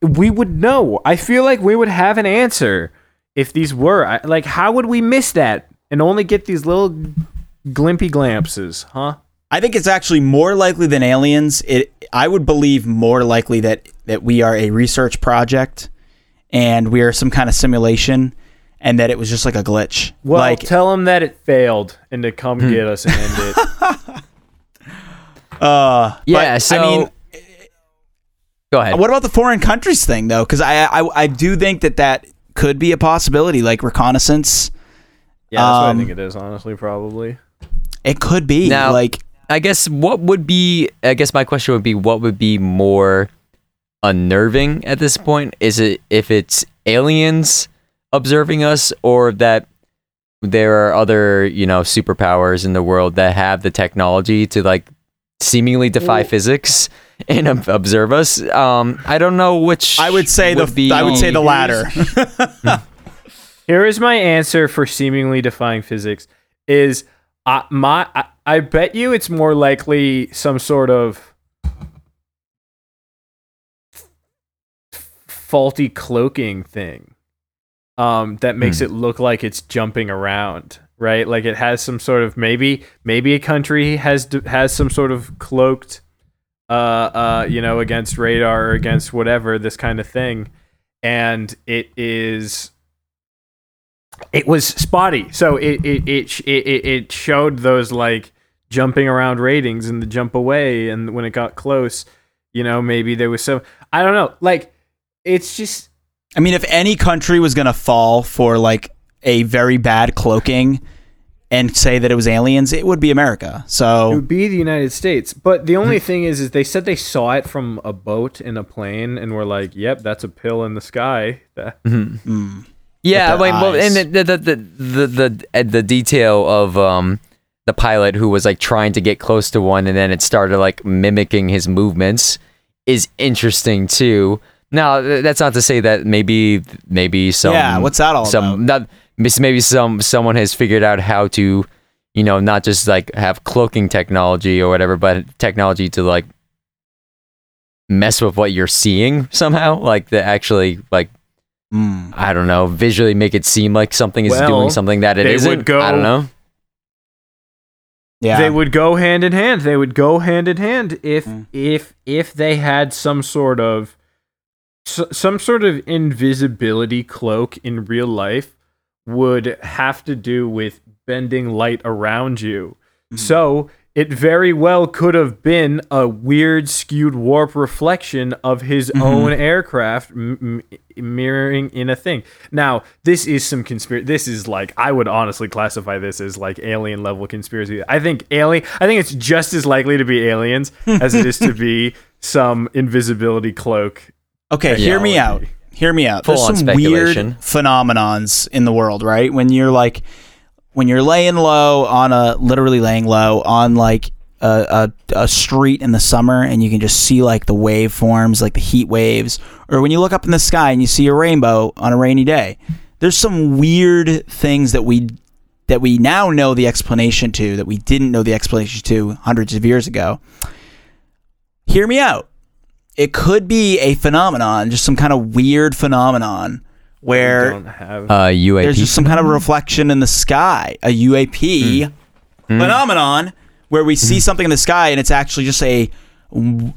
we would know. I feel like we would have an answer if these were. I, like, how would we miss that and only get these little glimpy glampses, huh? I think it's actually more likely than aliens. It I would believe more likely that that we are a research project and we are some kind of simulation and that it was just like a glitch. Well, like tell them that it failed and to come get us and end it. uh Yeah, but, so I mean go ahead. what about the foreign countries thing though? Cuz I, I I do think that that could be a possibility like reconnaissance. Yeah, that's what I Um, think it is, honestly, probably. It could be Now- like I guess what would be I guess my question would be what would be more unnerving at this point? Is it if it's aliens observing us or that there are other, you know, superpowers in the world that have the technology to like seemingly defy physics and observe us? Um I don't know which I would say the be I would say the latter. Here is my answer for seemingly defying physics: is uh, my I, I bet you it's more likely some sort of faulty cloaking thing um, that makes it look like it's jumping around, right? Like it has some sort of maybe maybe a country has has some sort of cloaked, uh, uh, you know, against radar or against whatever this kind of thing, and it is it was spotty. So it it it it, it showed those like jumping around ratings and the jump away, and when it got close, you know, maybe there was some I don't know, like it's just I mean, if any country was going to fall for like a very bad cloaking and say that it was aliens, it would be America. So it So would be the United States. But the only thing is, is they said they saw it from a boat in a plane, and were like, "Yep, that's a pill in the sky." That- mm, Yeah, with like well, and the the the the the, uh, the detail of um the pilot who was like trying to get close to one, and then it started like mimicking his movements is interesting too. Now that's not to say that maybe maybe some Yeah, what's that all some about? not mis- maybe some someone has figured out how to you know not just like have cloaking technology or whatever, but technology to like mess with what you're seeing somehow, like the actually like mm. I don't know, visually make it seem like something is Well, doing something that it they isn't. would go- I don't know. yeah, They would go hand in hand. They would go hand in hand if Mm. if if they had some sort of s- some sort of invisibility cloak in real life would have to do with bending light around you. Mm-hmm. So it very well could have been a weird skewed warp reflection of his mm-hmm. own aircraft m- m- mirroring in a thing. Now, this is some conspiracy. This is like I would honestly classify this as like alien level conspiracy. I think alien. I think it's just as likely to be aliens as it is to be some invisibility cloak. okay. Hear me out. Hear me out. There's Full-on some weird phenomenons in the world, right? When you're like, when you're laying low on a literally laying low on like a, a, a street in the summer, and you can just see like the waveforms, like the heat waves, or when you look up in the sky and you see a rainbow on a rainy day. There's some weird things that we that we now know the explanation to that we didn't know the explanation to hundreds of years ago. Hear me out it could be a phenomenon, just some kind of weird phenomenon We where don't have. Uh, UAP. there's just some kind of reflection in the sky, a UAP phenomenon where we see something in the sky and it's actually just a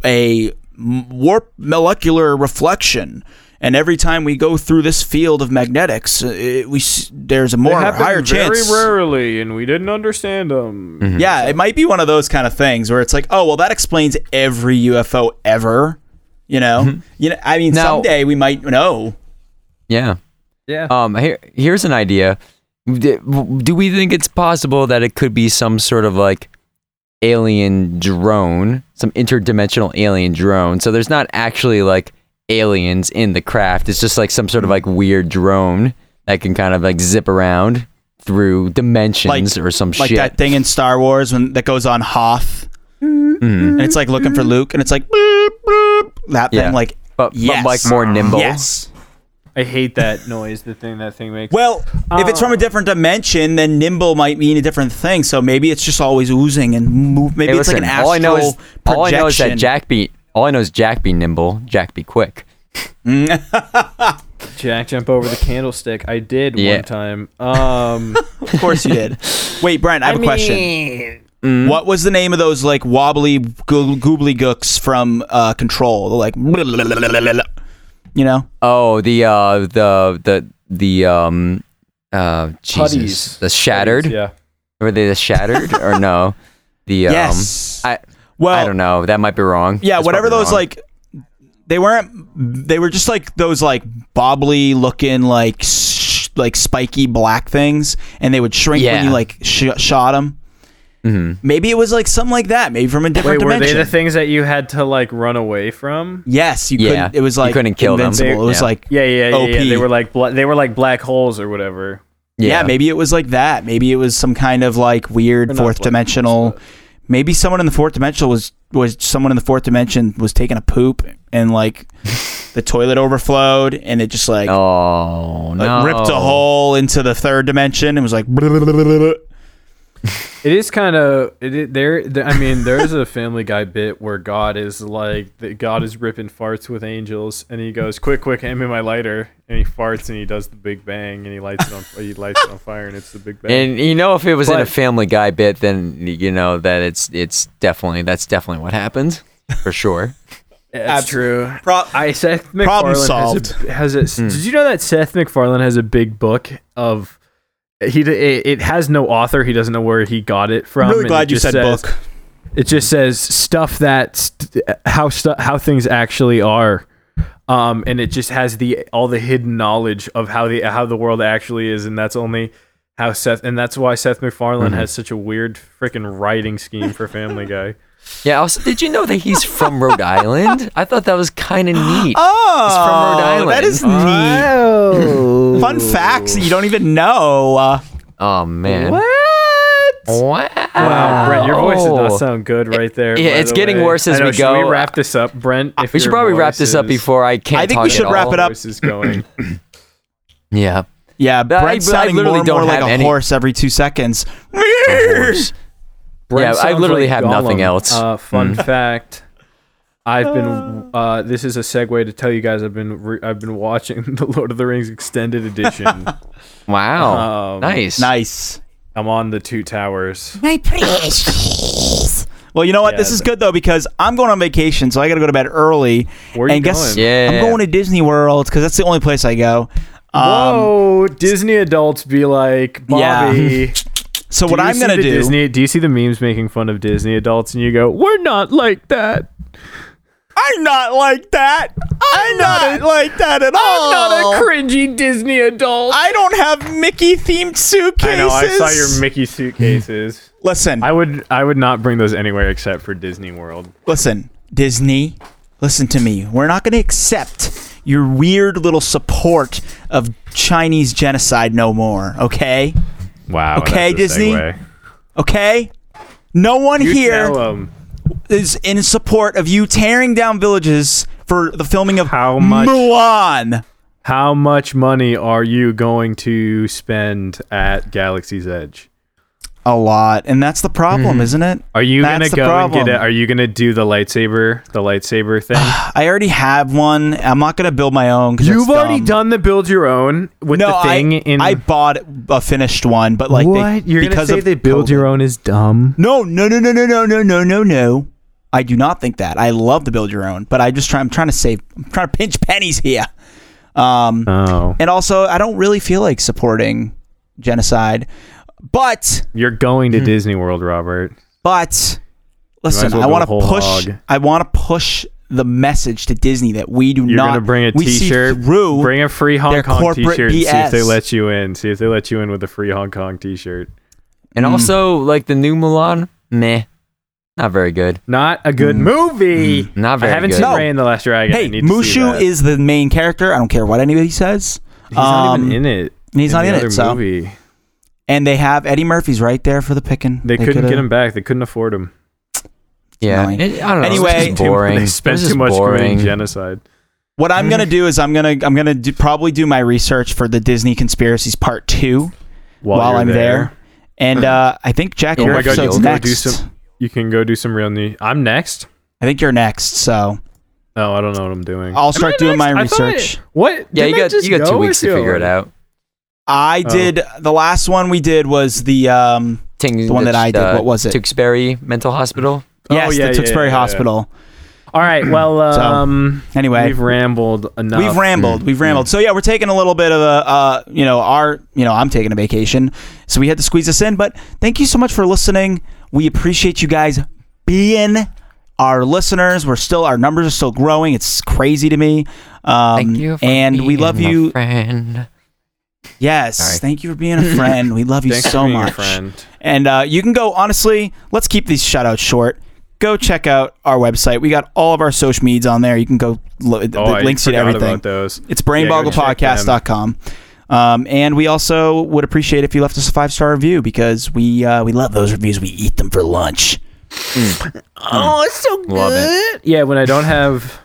a warp molecular reflection. And every time we go through this field of magnetics, uh, it, we there's a more happen higher very chance. rarely, and we didn't understand them. Yeah, it might be one of those kind of things where it's like, oh, well, that explains every UFO ever. You know, you know. I mean, Now- someday we might know. yeah. Yeah. Um, here, here's an idea. Do we think it's possible that it could be some sort of like alien drone, some interdimensional alien drone? So there's not actually like aliens in the craft. It's just like some sort of like weird drone that can kind of like zip around through dimensions or some like shit. Like that thing in Star Wars when that goes on Hoth. Mm-hmm. and it's like looking for mm-hmm. Luke, and it's like boop, boop, that Yeah. thing. Like, But, but like more nimble. Yes. I hate that noise. The thing that thing makes. Well, if it's from a oh. different dimension, then nimble might mean a different thing. So maybe it's just always oozing and move. Maybe Hey, it's like an astral all I know is all I know is that. Jack be all I know is Jack be nimble, Jack be quick. Mm. Jack jump over the candlestick. I did Yeah. one time. Um, Of course you did. Wait, Brent, I have a question. Mm. What was the name of those like wobbly goo- goobly gooks from uh, Control? Like, you know, Oh, the uh the the the um uh Jesus. Putties. The shattered? yeah. Were they the shattered or no? The um yes. I well, I don't know. That might be wrong. Yeah, That's whatever those wrong. like they weren't they were just like those like bobbly looking like sh- like spiky black things and they would shrink when you like sh- shot them. Mhm. Maybe it was like something like that, maybe from a different Wait, were dimension. they the things that you had to like run away from? yes, you Yeah, couldn't it was like you like couldn't kill them. invincible. It was Yeah. like Yeah, yeah, yeah. yeah. They were like bla- they were like black holes or whatever. yeah. maybe it was like that. Maybe it was some kind of like weird fourth dimensional holes, maybe someone in the fourth dimension was was someone in the fourth dimension was taking a poop and like the toilet overflowed and it just like Oh like, no. ripped a hole into the third dimension and was like It is kind of it. is- There, there. I mean, there's a Family Guy bit where God is like, that God is ripping farts with angels, and he goes, "Quick, quick, hand me my lighter," and he farts and he does the Big Bang, and he lights it on, he lights it on fire, and it's the Big Bang. And you know, if it was in a Family Guy bit, then you know that it's it's definitely that's definitely what happened for sure. That's true. Pro- I Seth Problem solved. has a, has a Hmm. Did you know that Seth MacFarlane has a big book of he it, it has no author. He doesn't know where he got it from. I'm really glad you said says- book. It just says stuff that st- how stu- how things actually are. Um, and it just has the all the hidden knowledge of how the how the world actually is, and that's only how Seth, and that's why Seth MacFarlane Mm-hmm. has such a weird freaking writing scheme for Family Guy. Yeah. Also, did you know that he's from Rhode Island? I thought that was kind of neat. Oh, from Rhode oh, Island. that is oh. neat. Fun facts that you don't even know. Oh man. What? Wow. Wow, Brent, your voice does not oh. sound good right there. Yeah, it's the getting way. worse as I know, we should go. we wrap this up, Brent? If We should probably wrap this up before I can't. I think talk we should wrap all. it up. Voice is going. Yeah. yeah, I- Brent's I sounding literally more and more don't like have a any- horse every two seconds. Brent Yeah, I sounds literally have nothing else. Uh, fun Mm. fact. I've been. Uh, this is a segue to tell you guys. I've been. Re- I've been watching the Lord of the Rings extended edition. Wow. Um, nice. Nice. I'm on the two towers. My precious. Well, you know what? Yeah, this is good though because I'm going on vacation, so I got to go to bed early. Where are you and guess going? Yeah. I'm going to Disney World because that's the only place I go. Um, Whoa! Disney adults be like, Yeah. So do what I'm gonna do? Disney, do you see the memes making fun of Disney adults, and you go, "We're not like that." I'm not like that. I'm, not, like that at all. Not a cringy Disney adult. I don't have Mickey themed suitcases. I know. I saw your Mickey suitcases. Listen, I would. I would not bring those anywhere except for Disney World. listen, Disney. Listen to me. We're not going to accept your weird little support of Chinese genocide no more. Okay, Wow. Okay, Disney? segue. okay. No one You here is in support of you tearing down villages for the filming of How much- Mulan. How much money are you going to spend at Galaxy's Edge? A lot, and that's the problem, isn't it? Are you That's gonna go and get it? Are you gonna do the lightsaber, the lightsaber thing? I already have one. I'm not gonna build my own. You've already dumb. done the build your own with No, the thing I, in. I bought a finished one, but like what? They, You're gonna say of they build COVID. your own is dumb? No, no, no, no, no, no, no, no, no, no. I do not think that. I love to build your own, but I just try. I'm trying to save. I'm trying to pinch pennies here. Um, Oh, and also I don't really feel like supporting genocide, but you're going Hmm. to Disney World, Robert. but listen, well I want to push. hog. I want to push the message to Disney that we do You're not. gonna bring a we see T-shirt. through. Bring a free Hong Kong T-shirt. See if they let you in. See if they let you in with a free Hong Kong T-shirt. And Hmm. also, like the new Mulan, meh, not very good. Not a good movie. Not very I haven't good. seen No. Raya and the Last Dragon. I hey, need to see Mushu that. is the main character. I don't care what anybody says. He's not even um, in it. he's not the in it, other so- movie. And they have Eddie Murphy's right there for the picking. They, couldn't coulda- get him back. They couldn't afford him. Yeah. It- I don't know. Anyway- it's just boring. they It's spent just too much boring. genocide. What I'm gonna do is I'm gonna I'm gonna do, probably do my research for the Disney conspiracies part two While, while, I'm there, and uh, I think Jack, Oh your my God, episode's you'll go do some- You can go do some real news. I'm next. I think you're next, so Oh, I don't know what I'm doing. I'll start doing my I I- research. what? Yeah, Didn't you got you got two weeks to figure it out. I Oh. did the last one we did was the um Ting, The one that I did, what was it? Tewksbury Mental Hospital. yes Oh, yeah, the yeah, Tewksbury yeah, yeah. Hospital. All right. Well, So, um, Anyway, we've rambled enough. We've rambled. We've rambled. So yeah, we're taking a little bit of a, uh, you know, our, you know, I'm taking a vacation, so we had to squeeze this in. But thank you so much for listening. We appreciate you guys being our listeners. We're still, our numbers are still growing. It's crazy to me. Um, Thank you, for and we love you. friend. Yes, Sorry. thank you for being a friend. We love you Thanks so for being a much. friend. And uh, you can go, honestly, let's keep these shout outs short. Go check out our website. We got all of our social medias on there. You can go, lo- the Oh, I links to everything. about those. It's Yeah, go check brainboggledpodcast.com. Um, and we also would appreciate if you left us a five star review because we uh, we love those reviews. We eat them for lunch. Oh, it's so good. Love it. Yeah, when I don't have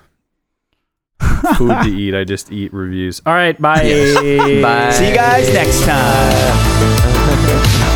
food to eat, I just eat reviews. All right, bye. Bye. See you guys next time.